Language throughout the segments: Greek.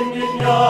in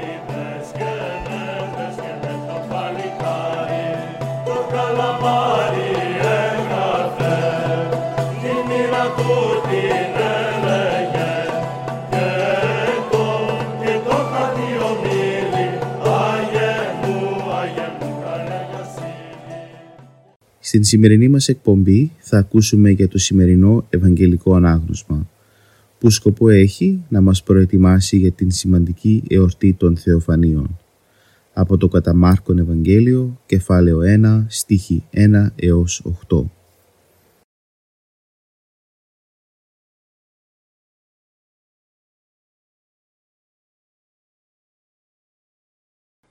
Στην σημερινή μας εκπομπή θα ακούσουμε για το σημερινό Ευαγγελικό Ανάγνωσμα που σκοπό έχει να μας προετοιμάσει για την σημαντική εορτή των Θεοφανίων από το Καταμάρκον Ευαγγέλιο κεφάλαιο 1 στίχη 1 έως 8.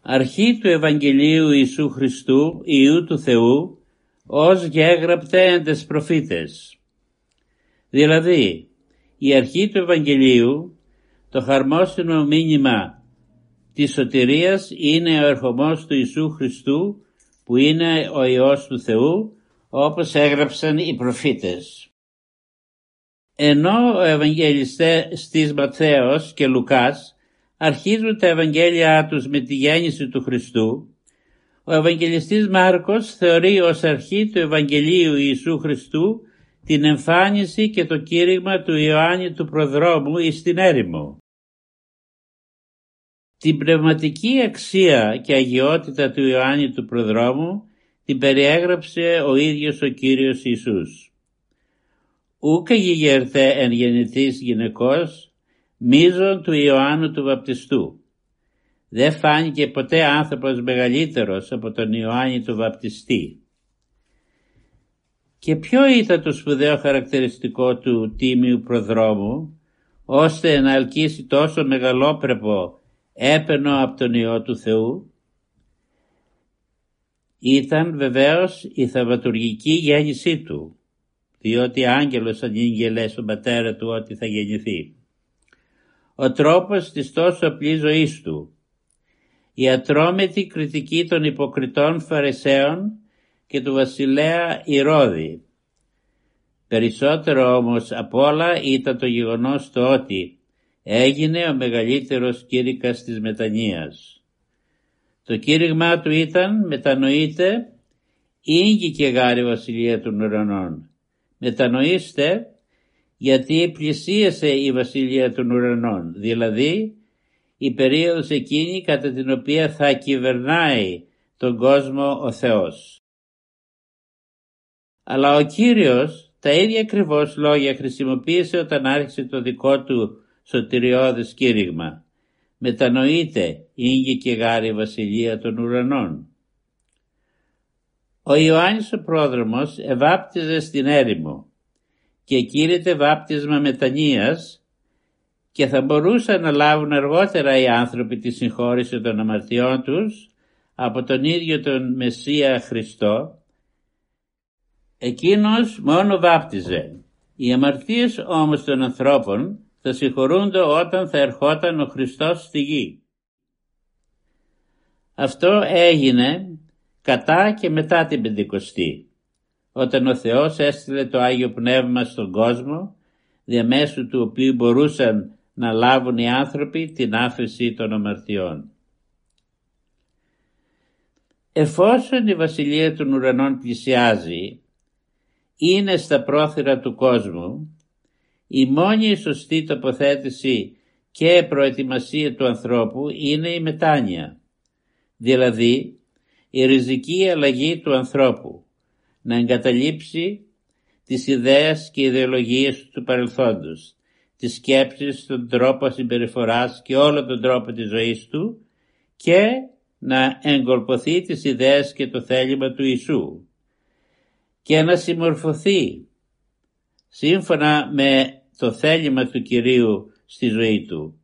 Αρχή του Ευαγγελίου Ιησού Χριστού, Ιού του Θεού, ως γέγραπτε εν τες προφήτες. Δηλαδή, η αρχή του Ευαγγελίου, το χαρμόσυνο μήνυμα της σωτηρίας είναι ο ερχομός του Ιησού Χριστού που είναι ο Υιός του Θεού όπως έγραψαν οι προφήτες. Ενώ ο Ευαγγελιστές Ματθαίος και Λουκάς αρχίζουν τα Ευαγγέλια τους με τη γέννηση του Χριστού, ο Ευαγγελιστής Μάρκος θεωρεί ως αρχή του Ευαγγελίου Ιησού Χριστού την εμφάνιση και το κήρυγμα του Ιωάννη του Προδρόμου εις την έρημο. Την πνευματική αξία και αγιότητα του Ιωάννη του Προδρόμου την περιέγραψε ο ίδιος ο Κύριος Ιησούς. Ούκα γηγερθέ εν γεννηθής γυναικός, μίζων του Ιωάννου του Βαπτιστού δεν φάνηκε ποτέ άνθρωπος μεγαλύτερος από τον Ιωάννη του Βαπτιστή. Και ποιο ήταν το σπουδαίο χαρακτηριστικό του τίμιου προδρόμου, ώστε να αλκίσει τόσο μεγαλόπρεπο έπαινο από τον Υιό του Θεού; Ήταν βεβαίως η θαυματουργική γέννησή του, διότι άγγελος ανήγγελε στον πατέρα του ότι θα γεννηθεί. Ο τρόπος της τόσο απλής ζωής του, η ατρόμητη κριτική των υποκριτών Φαρισαίων και του βασιλέα Ηρώδη. Περισσότερο όμως απ' όλα ήταν το γεγονός το ότι έγινε ο μεγαλύτερος κήρυκας της μετανοίας. Το κήρυγμά του ήταν «Μετανοείτε, ήγγι και γάρη βασιλεία των ουρανών». Μετανοήστε γιατί πλησίασε η βασιλεία των ουρανών, δηλαδή η περίοδος εκείνη κατά την οποία θα κυβερνάει τον κόσμο ο Θεός. Αλλά ο Κύριος τα ίδια ακριβώς λόγια χρησιμοποίησε όταν άρχισε το δικό του σωτηριώδες κήρυγμα. Μετανοείται ήγη και γάρη βασιλεία των ουρανών. Ο Ιωάννης ο πρόδρομος ευάπτιζε στην έρημο και κήρυτε βάπτισμα μετανοίας και θα μπορούσαν να λάβουν αργότερα οι άνθρωποι τη συγχώρηση των αμαρτιών τους από τον ίδιο τον Μεσσία Χριστό, εκείνος μόνο βάπτιζε. Οι αμαρτίες όμως των ανθρώπων θα συγχωρούνται όταν θα ερχόταν ο Χριστός στη γη. Αυτό έγινε κατά και μετά την Πεντηκοστή, όταν ο Θεός έστειλε το Άγιο Πνεύμα στον κόσμο, διαμέσου του οποίου μπορούσαν να λάβουν οι άνθρωποι την άφεση των αμαρτιών. Εφόσον η Βασιλεία των Ουρανών πλησιάζει, είναι στα πρόθυρα του κόσμου, η μόνη σωστή τοποθέτηση και προετοιμασία του ανθρώπου είναι η μετάνοια. δηλαδή η ριζική αλλαγή του ανθρώπου, να εγκαταλείψει τις ιδέες και ιδεολογίες του παρελθόντος, τις σκέψεις, τον τρόπο συμπεριφοράς και όλο τον τρόπο της ζωής του και να εγκολποθεί τις ιδέες και το θέλημα του Ιησού και να συμμορφωθεί σύμφωνα με το θέλημα του Κυρίου στη ζωή του.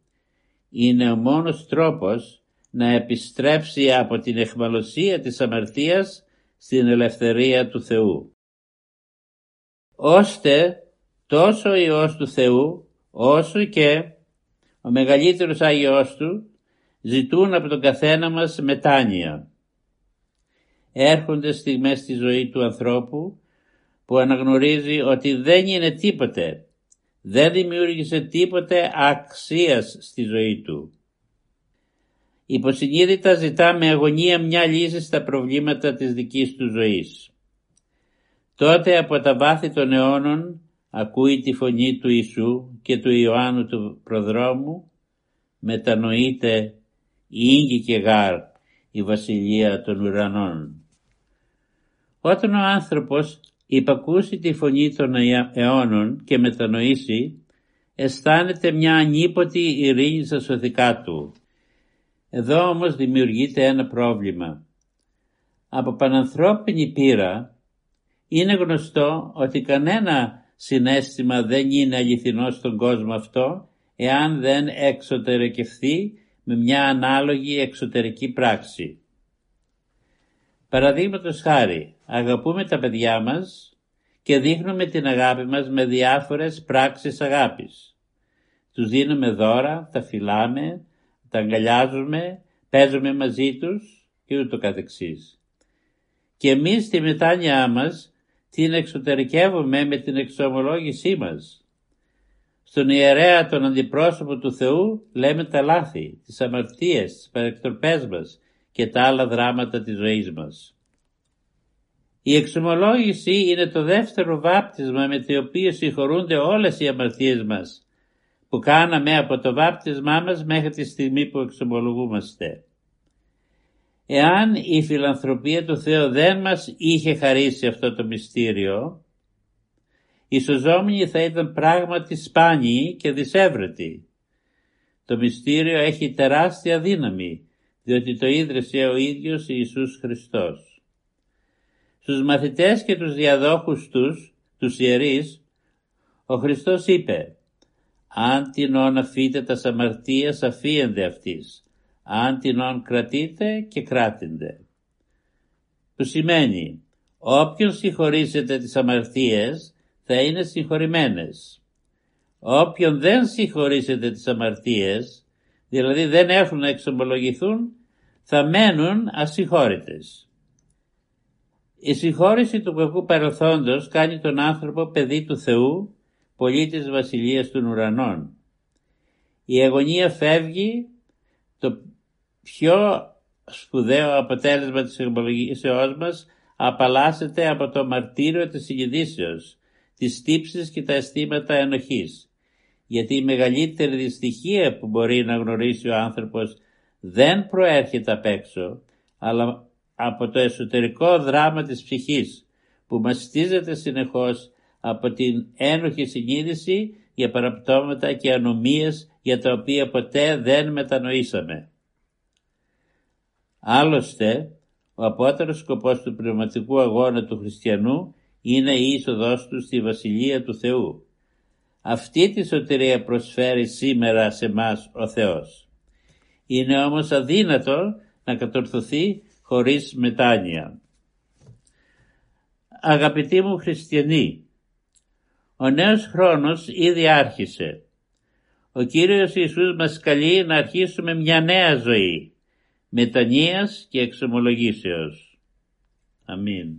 Είναι ο μόνος τρόπος να επιστρέψει από την εχμαλωσία της αμαρτίας στην ελευθερία του Θεού. Ώστε τόσο ο Υιός του Θεού όσο και ο μεγαλύτερος Άγιος Του ζητούν από τον καθένα μας μετάνοια. Έρχονται στιγμές στη ζωή του ανθρώπου που αναγνωρίζει ότι δεν είναι τίποτε, δεν δημιούργησε τίποτε αξίας στη ζωή του. Υποσυνείδητα ζητά με αγωνία μια λύση στα προβλήματα της δικής του ζωής. Τότε από τα βάθη των αιώνων ακούει τη φωνή του Ιησού και του Ιωάννου του προδρόμου, μετανοείται η και γάρ η βασιλεία των ουρανών. Όταν ο άνθρωπος υπακούσει τη φωνή των αιώνων και μετανοήσει, αισθάνεται μια ανίποτη ειρήνη στα σωθικά του. Εδώ όμως δημιουργείται ένα πρόβλημα. Από πανανθρώπινη πείρα είναι γνωστό ότι κανένα συνέστημα δεν είναι αληθινό στον κόσμο αυτό εάν δεν εξωτερικευθεί με μια ανάλογη εξωτερική πράξη. Παραδείγματος χάρη, αγαπούμε τα παιδιά μας και δείχνουμε την αγάπη μας με διάφορες πράξεις αγάπης. Τους δίνουμε δώρα, τα φυλάμε, τα αγκαλιάζουμε, παίζουμε μαζί τους και ούτω καθεξής. Και εμείς τη μετάνοιά μας την εξωτερικεύουμε με την εξομολόγησή μας. Στον ιερέα τον αντιπρόσωπο του Θεού λέμε τα λάθη, τις αμαρτίες, τις παρεκτροπές μας και τα άλλα δράματα της ζωής μας. Η εξομολόγηση είναι το δεύτερο βάπτισμα με το οποίο συγχωρούνται όλες οι αμαρτίες μας που κάναμε από το βάπτισμά μας μέχρι τη στιγμή που εξομολογούμαστε. Εάν η φιλανθρωπία του Θεού δεν μας είχε χαρίσει αυτό το μυστήριο, οι σωζόμενοι θα ήταν πράγματι σπάνιοι και δυσέβρετοι. Το μυστήριο έχει τεράστια δύναμη, διότι το ίδρυσε ο ίδιος Ιησούς Χριστός. Στους μαθητές και τους διαδόχους τους, τους ιερείς, ο Χριστός είπε «Αν την όν αφείτε τα αμαρτίας αφίενται αυτής, αν την όν κρατείτε και κράτηνται». Που σημαίνει όποιον συγχωρήσετε τις αμαρτίες θα είναι συγχωρημένες. Όποιον δεν συγχωρήσετε τις αμαρτίες, δηλαδή δεν έχουν να εξομολογηθούν, θα μένουν ασυγχώρητες. Η συγχώρηση του κακού παρελθόντος κάνει τον άνθρωπο παιδί του Θεού, πολίτης βασιλείας των ουρανών. Η αγωνία φεύγει, το πιο σπουδαίο αποτέλεσμα της εξομολογήσεώς μας απαλλάσσεται από το μαρτύριο της συγκινήσεως, τις τύψεις και τα αισθήματα ενοχής. Γιατί η μεγαλύτερη δυστυχία που μπορεί να γνωρίσει ο άνθρωπος δεν προέρχεται απ' έξω, αλλά από το εσωτερικό δράμα της ψυχής που μαστίζεται συνεχώς από την ένοχη συνείδηση για παραπτώματα και ανομίες για τα οποία ποτέ δεν μετανοήσαμε. Άλλωστε, ο απότερος σκοπός του πνευματικού αγώνα του χριστιανού είναι η είσοδός του στη Βασιλεία του Θεού. Αυτή τη σωτηρία προσφέρει σήμερα σε μας ο Θεός. Είναι όμως αδύνατο να κατορθωθεί χωρίς μετάνοια. Αγαπητοί μου χριστιανοί, ο νέος χρόνος ήδη άρχισε. Ο Κύριος Ιησούς μας καλεί να αρχίσουμε μια νέα ζωή, μετανοίας και εξομολογήσεως. Αμήν.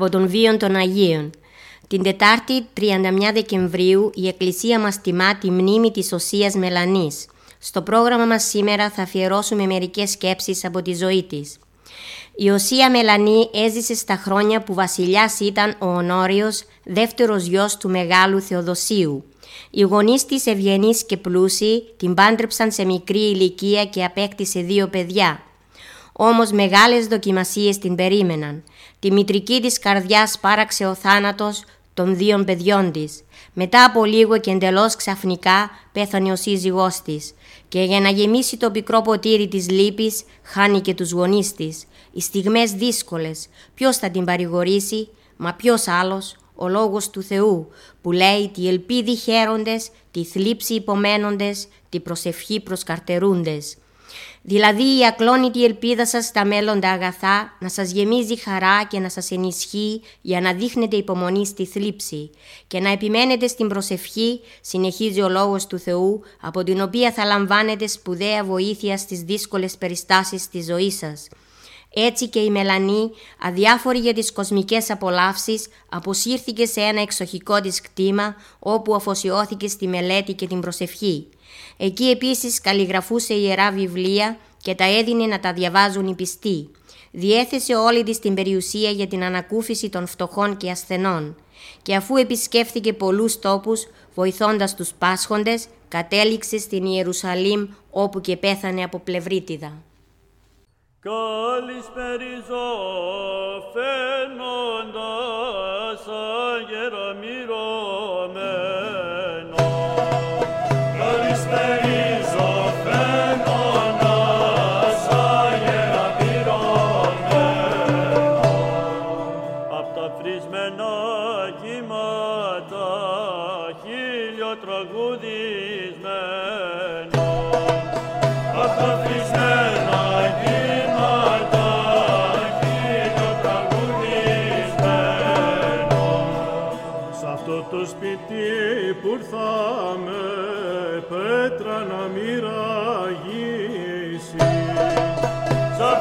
Από τον βίον των Αγίων. Την Τετάρτη 31 Δεκεμβρίου η Εκκλησία μας τιμά τη μνήμη της Οσίας Μελανής. Στο πρόγραμμα μας σήμερα θα αφιερώσουμε μερικές σκέψεις από τη ζωή της. Η Οσία Μελανή έζησε στα χρόνια που βασιλιάς ήταν ο Ονόριος, δεύτερος γιος του Μεγάλου Θεοδοσίου. Οι γονείς της ευγενείς και πλούσιοι την πάντρεψαν σε μικρή ηλικία και απέκτησε δύο παιδιά. Όμως μεγάλες δοκιμασίες την περίμεναν. Τη μητρική της καρδιάς πάραξε ο θάνατος των δύο παιδιών της. Μετά από λίγο και εντελώς ξαφνικά πέθανε ο σύζυγός της και για να γεμίσει το πικρό ποτήρι της λύπης χάνει και τους γονείς της. Οι στιγμές δύσκολες, ποιος θα την παρηγορήσει, μα ποιος άλλος, ο λόγος του Θεού που λέει «Τη ελπίδη χαίροντες, τη θλίψη υπομένοντες, τη προσευχή προσκαρτερούντες». Δηλαδή η ακλόνητη ελπίδα σας στα μέλλοντα αγαθά να σας γεμίζει χαρά και να σας ενισχύει για να δείχνετε υπομονή στη θλίψη και να επιμένετε στην προσευχή, συνεχίζει ο Λόγος του Θεού, από την οποία θα λαμβάνετε σπουδαία βοήθεια στις δύσκολες περιστάσεις της ζωής σας. Έτσι και η Μελανή, αδιάφορη για τις κοσμικές απολαύσεις, αποσύρθηκε σε ένα εξοχικό της κτήμα όπου αφοσιώθηκε στη μελέτη και την προσευχή. Εκεί επίσης καλλιγραφούσε ιερά βιβλία και τα έδινε να τα διαβάζουν οι πιστοί. Διέθεσε όλη της την περιουσία για την ανακούφιση των φτωχών και ασθενών και αφού επισκέφθηκε πολλούς τόπους βοηθώντας τους πάσχοντες κατέληξε στην Ιερουσαλήμ όπου και πέθανε από πλευρίτιδα. Καλησπέριζω φαίνοντας αγεραμυρωμένο.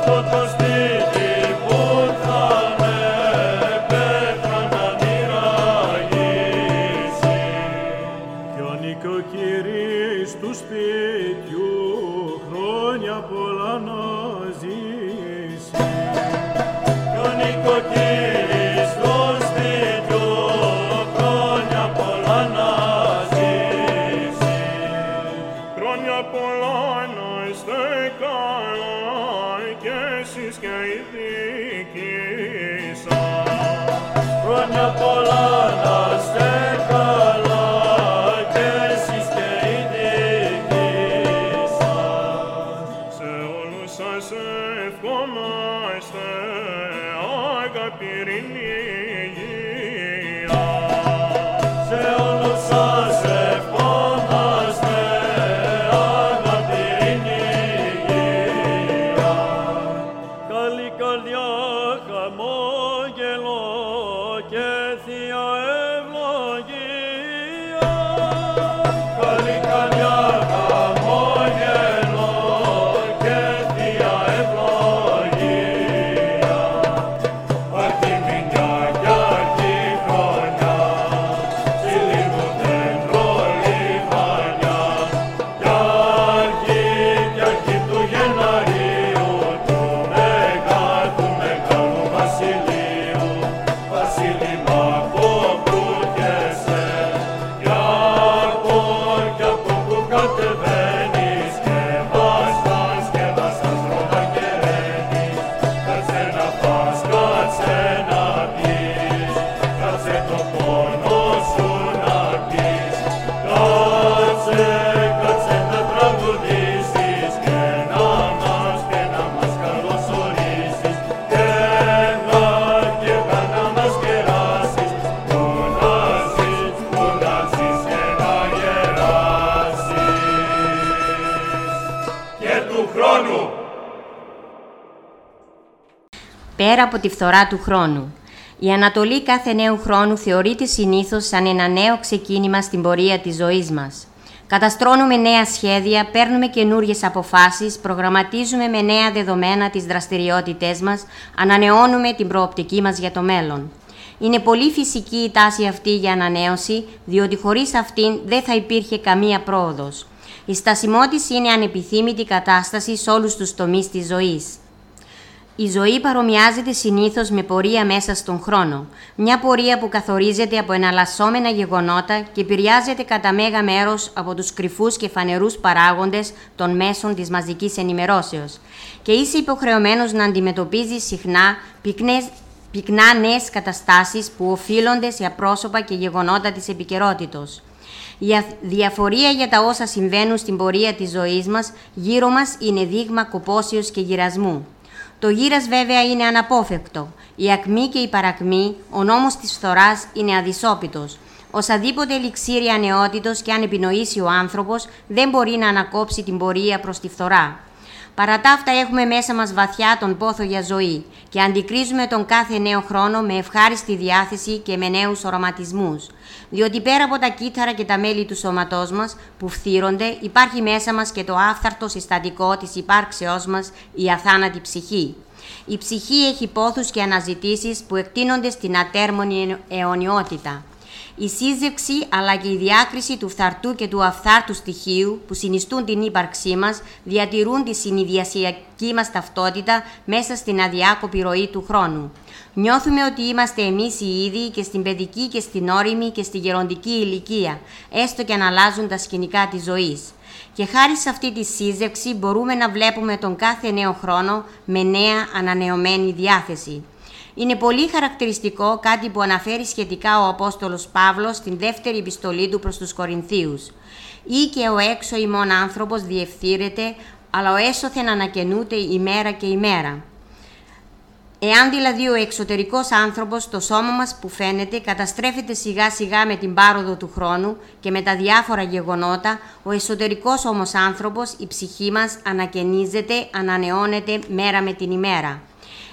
Αυτό το σπίτι Χρόνια Πέρα από τη φθορά του χρόνου. Η Ανατολή κάθε νέου χρόνου θεωρείται συνήθως σαν ένα νέο ξεκίνημα στην πορεία της ζωής μας. Καταστρώνουμε νέα σχέδια, παίρνουμε καινούριε αποφάσεις, προγραμματίζουμε με νέα δεδομένα τις δραστηριότητές μας, ανανεώνουμε την προοπτική μας για το μέλλον. Είναι πολύ φυσική η τάση αυτή για ανανέωση, διότι χωρίς αυτήν δεν θα υπήρχε καμία πρόοδος. Η στασιμότηση είναι ανεπιθύμητη κατάσταση σε όλους τους τομείς της ζωής. Η ζωή παρομοιάζεται συνήθως με πορεία μέσα στον χρόνο. Μια πορεία που καθορίζεται από εναλλασσόμενα γεγονότα και επηρεάζεται κατά μέγα μέρος από τους κρυφούς και φανερούς παράγοντες των μέσων της μαζικής ενημερώσεως. Και είσαι υποχρεωμένος να αντιμετωπίζεις συχνά πυκνές, πυκνά νέες καταστάσεις που οφείλονται σε απρόσωπα και γεγονότα της επικαιρότητος. Η αθ- διαφορία για τα όσα συμβαίνουν στην πορεία της ζωής μας γύρω μας είναι δείγμα κοπόσεως και γυρασμού. Το γύρας βέβαια είναι αναπόφευκτο. Η ακμή και η παρακμή, ο νόμος της φθοράς είναι αδυσόπιτος. Οσαδήποτε ελιξήρια νεότητος και αν επινοήσει ο άνθρωπος δεν μπορεί να ανακόψει την πορεία προς τη φθορά. Παρά τα αυτά έχουμε μέσα μας βαθιά τον πόθο για ζωή και αντικρίζουμε τον κάθε νέο χρόνο με ευχάριστη διάθεση και με νέους οραματισμούς. Διότι πέρα από τα κύθαρα και τα μέλη του σώματός μας που φθύρονται υπάρχει μέσα μας και το άφθαρτο συστατικό της υπάρξεώς μας, η αθάνατη ψυχή. Η ψυχή έχει πόθους και αναζητήσεις που εκτείνονται στην ατέρμονη αιωνιότητα. Η σύζευξη αλλά και η διάκριση του φθαρτού και του αυθάρτου στοιχείου που συνιστούν την ύπαρξή μας διατηρούν τη συνειδιασιακή μας ταυτότητα μέσα στην αδιάκοπη ροή του χρόνου. Νιώθουμε ότι είμαστε εμείς οι ίδιοι και στην παιδική και στην όρημη και στη γεροντική ηλικία, έστω και αν αλλάζουν τα σκηνικά της ζωής. Και χάρη σε αυτή τη σύζευξη μπορούμε να βλέπουμε τον κάθε νέο χρόνο με νέα ανανεωμένη διάθεση. Είναι πολύ χαρακτηριστικό κάτι που αναφέρει σχετικά ο Απόστολος Παύλος στην δεύτερη επιστολή του προς τους Κορινθίους. «Ή και ο έξω ημών άνθρωπος διευθύρεται, αλλά ο έσωθεν ανακαινούται ημέρα και ημέρα». Εάν δηλαδή ο εξωτερικός άνθρωπος, το σώμα μας που φαίνεται, καταστρέφεται σιγά σιγά με την πάροδο του χρόνου και με τα διάφορα γεγονότα, ο εσωτερικός όμως άνθρωπος, η ψυχή μας, ανακαινίζεται, ανανεώνεται μέρα με την ημέρα.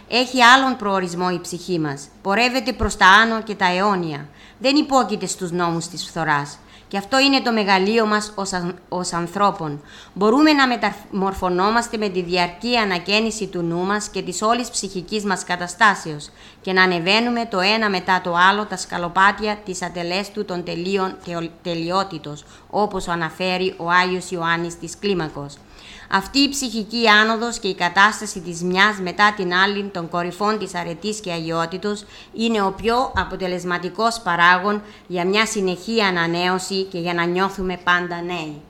Έχει άλλον προορισμό η ψυχή μας. Πορεύεται προς τα άνω και τα αιώνια. Δεν υπόκειται στους νόμους της φθοράς. Και αυτό είναι το μεγαλείο μας ως, αν- ως ανθρώπων. Μπορούμε να μεταμορφωνόμαστε με τη διαρκή ανακαίνιση του νου μας και της όλης ψυχικής μας καταστάσεως και να ανεβαίνουμε το ένα μετά το άλλο τα σκαλοπάτια της ατελέστου των τελείων θεο- τελειότητος, όπως αναφέρει ο Άγιος Ιωάννης της Κλίμακος. Αυτή η ψυχική άνοδος και η κατάσταση της μιας μετά την άλλη των κορυφών της αρετής και αγιότητος είναι ο πιο αποτελεσματικός παράγων για μια συνεχή ανανέωση και για να νιώθουμε πάντα νέοι.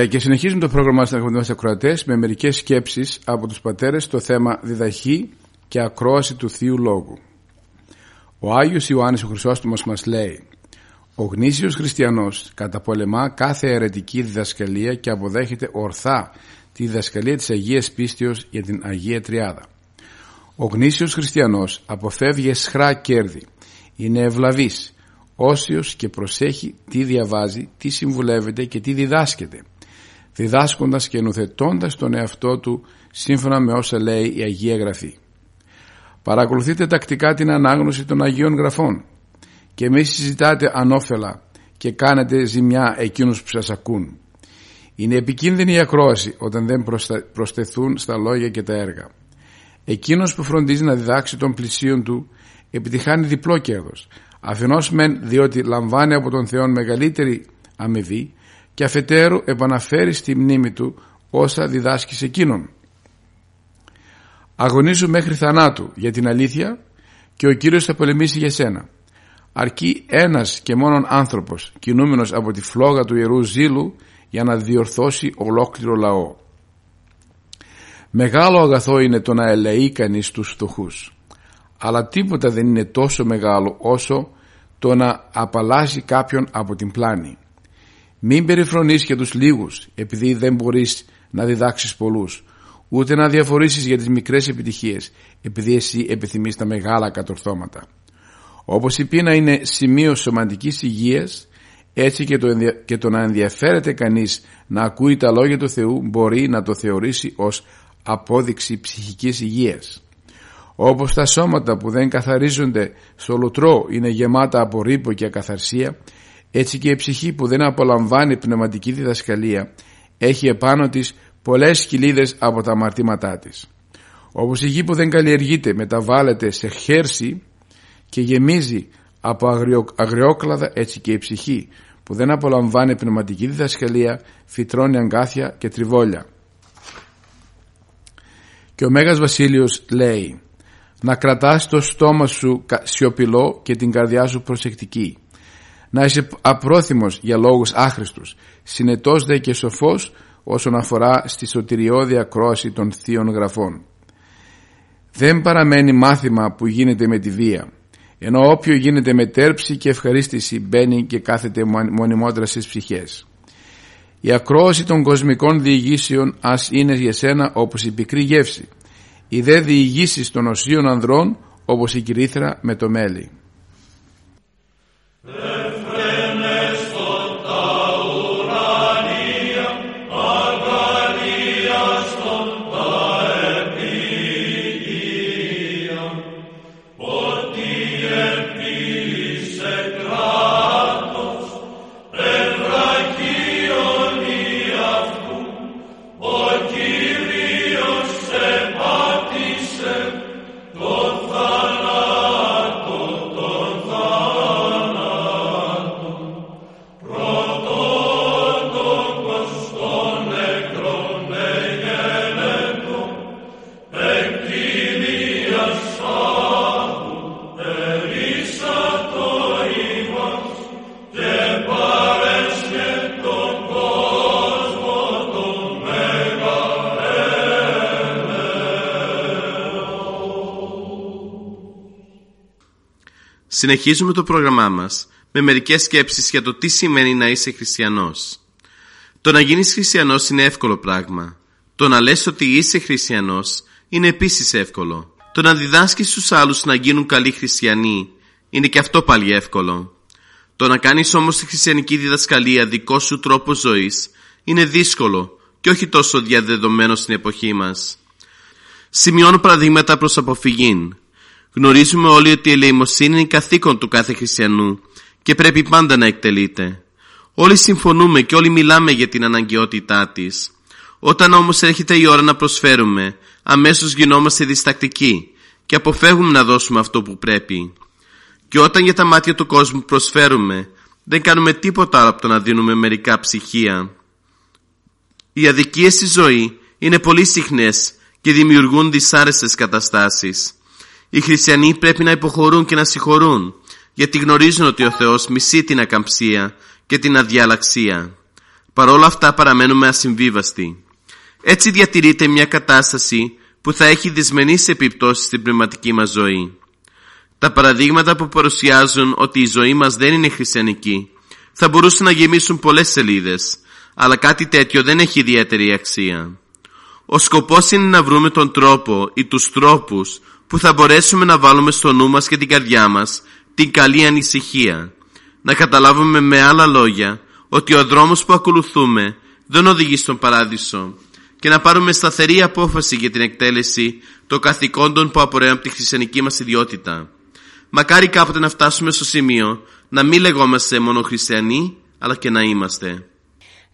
Ε, και συνεχίζουμε το πρόγραμμα στα αγαπητοί ακροατές με μερικές σκέψεις από τους πατέρες στο θέμα διδαχή και ακρόαση του θείου λόγου. Ο Άγιος Ιωάννης ο Χρυσόστομος μας λέει «Ο γνήσιος χριστιανός καταπολεμά κάθε αιρετική διδασκαλία και αποδέχεται ορθά τη διδασκαλία της Αγίας Πίστεως για την Αγία Τριάδα. Ο γνήσιος χριστιανός αποφεύγει εσχρά κέρδη, είναι ευλαβής, όσιος και προσέχει τι διαβάζει, τι συμβουλεύεται και τι διδάσκεται, διδάσκοντας και νουθετώντας τον εαυτό του σύμφωνα με όσα λέει η Αγία Γραφή. Παρακολουθείτε τακτικά την ανάγνωση των Αγίων Γραφών και μη συζητάτε ανώφελα και κάνετε ζημιά εκείνους που σας ακούν. Είναι επικίνδυνη η ακρόαση όταν δεν προστα- προσθεθούν στα λόγια και τα έργα. Εκείνος που φροντίζει να διδάξει των πλησίων του επιτυχάνει διπλό κέρδος. Αφενός μεν διότι λαμβάνει από τον Θεό μεγαλύτερη αμοιβή και αφετέρου επαναφέρει στη μνήμη του όσα διδάσκεις σε εκείνον. Αγωνίζου μέχρι θανάτου για την αλήθεια και ο Κύριος θα πολεμήσει για σένα. Αρκεί ένας και μόνον άνθρωπος κινούμενος από τη φλόγα του Ιερού Ζήλου για να διορθώσει ολόκληρο λαό. Μεγάλο αγαθό είναι το να ελεεί κανείς τους φτωχούς. Αλλά τίποτα δεν είναι τόσο μεγάλο όσο το να απαλλάσει κάποιον από την πλάνη. Μην περιφρονείς για τους λίγους επειδή δεν μπορείς να διδάξεις πολλούς ούτε να διαφορήσεις για τις μικρές επιτυχίες επειδή εσύ επιθυμείς τα μεγάλα κατορθώματα. Όπως η πείνα είναι σημείο σωματικής υγείας έτσι και το, και το να ενδιαφέρεται κανείς να ακούει τα λόγια του Θεού μπορεί να το θεωρήσει ως απόδειξη ψυχικής υγείας. Όπως τα σώματα που δεν καθαρίζονται στο λουτρό είναι γεμάτα από ρήπο και ακαθαρσία, έτσι και η ψυχή που δεν απολαμβάνει πνευματική διδασκαλία έχει επάνω της πολλές κοιλίδες από τα αμαρτήματά της. Όπως η γη που δεν καλλιεργείται μεταβάλλεται σε χέρση και γεμίζει από αγριόκλαδα έτσι και η ψυχή που δεν απολαμβάνει πνευματική διδασκαλία φυτρώνει αγκάθια και τριβόλια. Και ο Μέγας Βασίλειος λέει να κρατάς το στόμα σου σιωπηλό και την καρδιά σου προσεκτική. Να είσαι απρόθυμος για λόγους άχρηστους, συνετός δε και σοφός όσον αφορά στη σωτηριώδη ακρόαση των θείων γραφών. Δεν παραμένει μάθημα που γίνεται με τη βία, ενώ όποιο γίνεται με τέρψη και ευχαρίστηση μπαίνει και κάθεται μονιμότερα στις ψυχές. Η ακρόαση των κοσμικών διηγήσεων ας είναι για σένα όπως η πικρή γεύση, οι δε διηγήσεις των οσίων ανδρών όπως η κυρίθρα με το μέλι. Συνεχίζουμε το πρόγραμμά μας με μερικές σκέψεις για το τι σημαίνει να είσαι χριστιανός. Το να γίνεις χριστιανός είναι εύκολο πράγμα. Το να λες ότι είσαι χριστιανός είναι επίσης εύκολο. Το να διδάσκεις στους άλλους να γίνουν καλοί χριστιανοί είναι και αυτό πάλι εύκολο. Το να κάνεις όμως τη χριστιανική διδασκαλία δικός σου τρόπος ζωής είναι δύσκολο και όχι τόσο διαδεδομένο στην εποχή μας. Σημειώνω παραδείγματα προς αποφυγήν. Γνωρίζουμε όλοι ότι η ελεημοσύνη είναι καθήκον του κάθε χριστιανού και πρέπει πάντα να εκτελείται. Όλοι συμφωνούμε και όλοι μιλάμε για την αναγκαιότητά της. Όταν όμως έρχεται η ώρα να προσφέρουμε, αμέσως γινόμαστε διστακτικοί και αποφεύγουμε να δώσουμε αυτό που πρέπει. Και όταν για τα μάτια του κόσμου προσφέρουμε, δεν κάνουμε τίποτα άλλο από το να δίνουμε μερικά ψυχία. Οι αδικίες στη ζωή είναι πολύ συχνές και δημιουργούν δυσάρεστες καταστάσεις. Οι χριστιανοί πρέπει να υποχωρούν και να συγχωρούν, γιατί γνωρίζουν ότι ο Θεός μισεί την ακαμψία και την αδιαλαξία. Παρόλα αυτά παραμένουμε ασυμβίβαστοι. Έτσι διατηρείται μια κατάσταση που θα έχει δυσμενείς επιπτώσεις στην πνευματική μας ζωή. Τα παραδείγματα που παρουσιάζουν ότι η ζωή μας δεν είναι χριστιανική θα μπορούσαν να γεμίσουν πολλές σελίδες, αλλά κάτι τέτοιο δεν έχει ιδιαίτερη αξία. Ο σκοπός είναι να βρούμε τον τρόπο ή τους τρόπους που θα μπορέσουμε να βάλουμε στο νου μας και την καρδιά μας την καλή ανησυχία. Να καταλάβουμε με άλλα λόγια ότι ο δρόμος που ακολουθούμε δεν οδηγεί στον παράδεισο και να πάρουμε σταθερή απόφαση για την εκτέλεση των καθηκόντων που απορρέουν από τη χριστιανική μας ιδιότητα. Μακάρι κάποτε να φτάσουμε στο σημείο να μην λεγόμαστε μόνο χριστιανοί αλλά και να είμαστε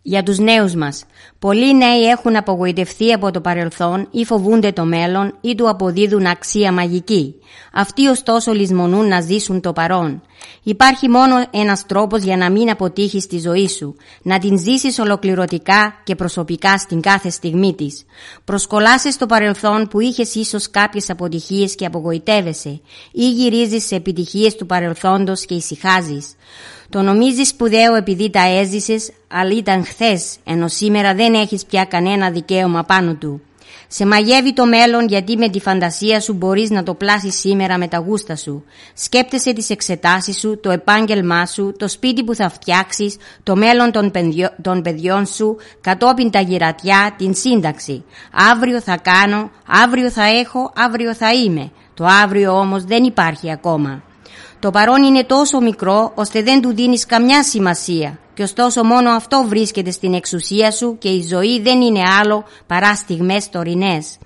για τους νέους μας. Πολλοί νέοι έχουν απογοητευτεί από το παρελθόν ή φοβούνται το μέλλον ή του αποδίδουν αξία μαγική. Αυτοί ωστόσο λησμονούν να ζήσουν το παρόν. Υπάρχει μόνο ένας τρόπος για να μην αποτύχεις στη ζωή σου, να την ζήσεις ολοκληρωτικά και προσωπικά στην κάθε στιγμή της. Προσκολάσαι στο παρελθόν που είχες ίσως κάποιες αποτυχίες και απογοητεύεσαι ή γυρίζεις σε επιτυχίες του παρελθόντος και ησυχάζεις. Το νομίζεις σπουδαίο επειδή τα έζησες, αλλά ήταν χθες, ενώ σήμερα δεν έχεις πια κανένα δικαίωμα πάνω του. Σε μαγεύει το μέλλον γιατί με τη φαντασία σου μπορείς να το πλάσεις σήμερα με τα γούστα σου. Σκέπτεσαι τις εξετάσεις σου, το επάγγελμά σου, το σπίτι που θα φτιάξεις, το μέλλον των, παιδιό, των παιδιών σου, κατόπιν τα γυρατιά, την σύνταξη. Αύριο θα κάνω, αύριο θα έχω, αύριο θα είμαι. Το αύριο όμως δεν υπάρχει ακόμα. Το παρόν είναι τόσο μικρό ώστε δεν του δίνεις καμιά σημασία και ωστόσο μόνο αυτό βρίσκεται στην εξουσία σου και η ζωή δεν είναι άλλο παρά στιγμές τωρινές.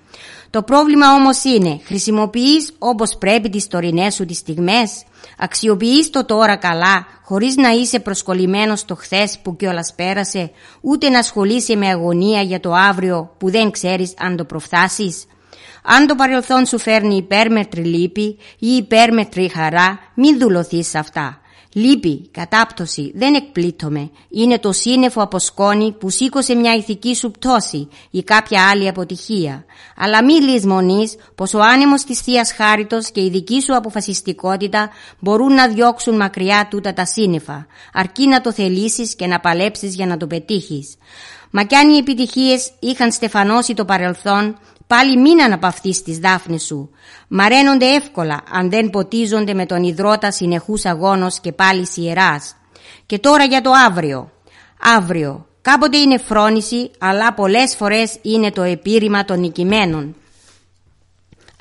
Το πρόβλημα όμως είναι, χρησιμοποιείς όπως πρέπει τις τωρινές σου τις στιγμές, αξιοποιείς το τώρα καλά, χωρίς να είσαι προσκολλημένος στο χθες που κιόλας πέρασε, ούτε να ασχολείσαι με αγωνία για το αύριο που δεν ξέρεις αν το προφθάσεις; Αν το παρελθόν σου φέρνει υπέρμετρη λύπη ή υπέρμετρη χαρά, μην δουλωθείς σε αυτά. Λύπη, κατάπτωση, δεν εκπλήττομαι. Είναι το σύννεφο από σκόνη που σήκωσε μια ηθική σου πτώση ή κάποια άλλη αποτυχία. Αλλά μη λησμονείς πως ο άνεμος της θείας Χάριτος και η δική σου αποφασιστικότητα μπορούν να διώξουν μακριά τούτα τα σύννεφα, αρκεί να το θελήσεις και να παλέψεις για να το πετύχεις. Μα κι αν οι επιτυχίες είχαν στεφανώσει το παρελθόν, Πάλι μην αναπαυθείς τις δάφνες σου. Μαραίνονται εύκολα αν δεν ποτίζονται με τον υδρότα συνεχούς αγώνος και πάλι ιεράς. Και τώρα για το αύριο. Αύριο. Κάποτε είναι φρόνηση, αλλά πολλές φορές είναι το επίρρημα των νικημένων.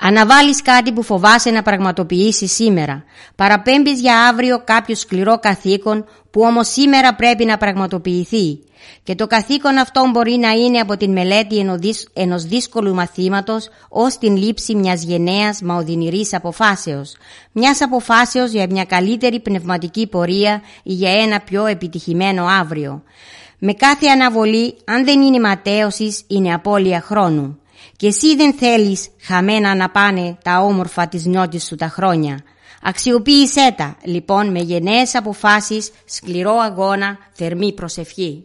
Αναβάλεις κάτι που φοβάσαι να πραγματοποιήσεις σήμερα. Παραπέμπεις για αύριο κάποιο σκληρό καθήκον που όμως σήμερα πρέπει να πραγματοποιηθεί. Και το καθήκον αυτό μπορεί να είναι από την μελέτη ενός δύσκολου μαθήματος ως την λήψη μιας γενναίας μα οδυνηρής αποφάσεως. Μιας αποφάσεως για μια καλύτερη πνευματική πορεία ή για ένα πιο επιτυχημένο αύριο. Με κάθε αναβολή, αν δεν είναι ματέωσης, είναι απώλεια χρόνου. Και εσύ δεν θέλεις χαμένα να πάνε τα όμορφα της νιώτης σου τα χρόνια. Αξιοποίησέ τα, λοιπόν, με γενναίες αποφάσεις, σκληρό αγώνα, θερμή προσευχή.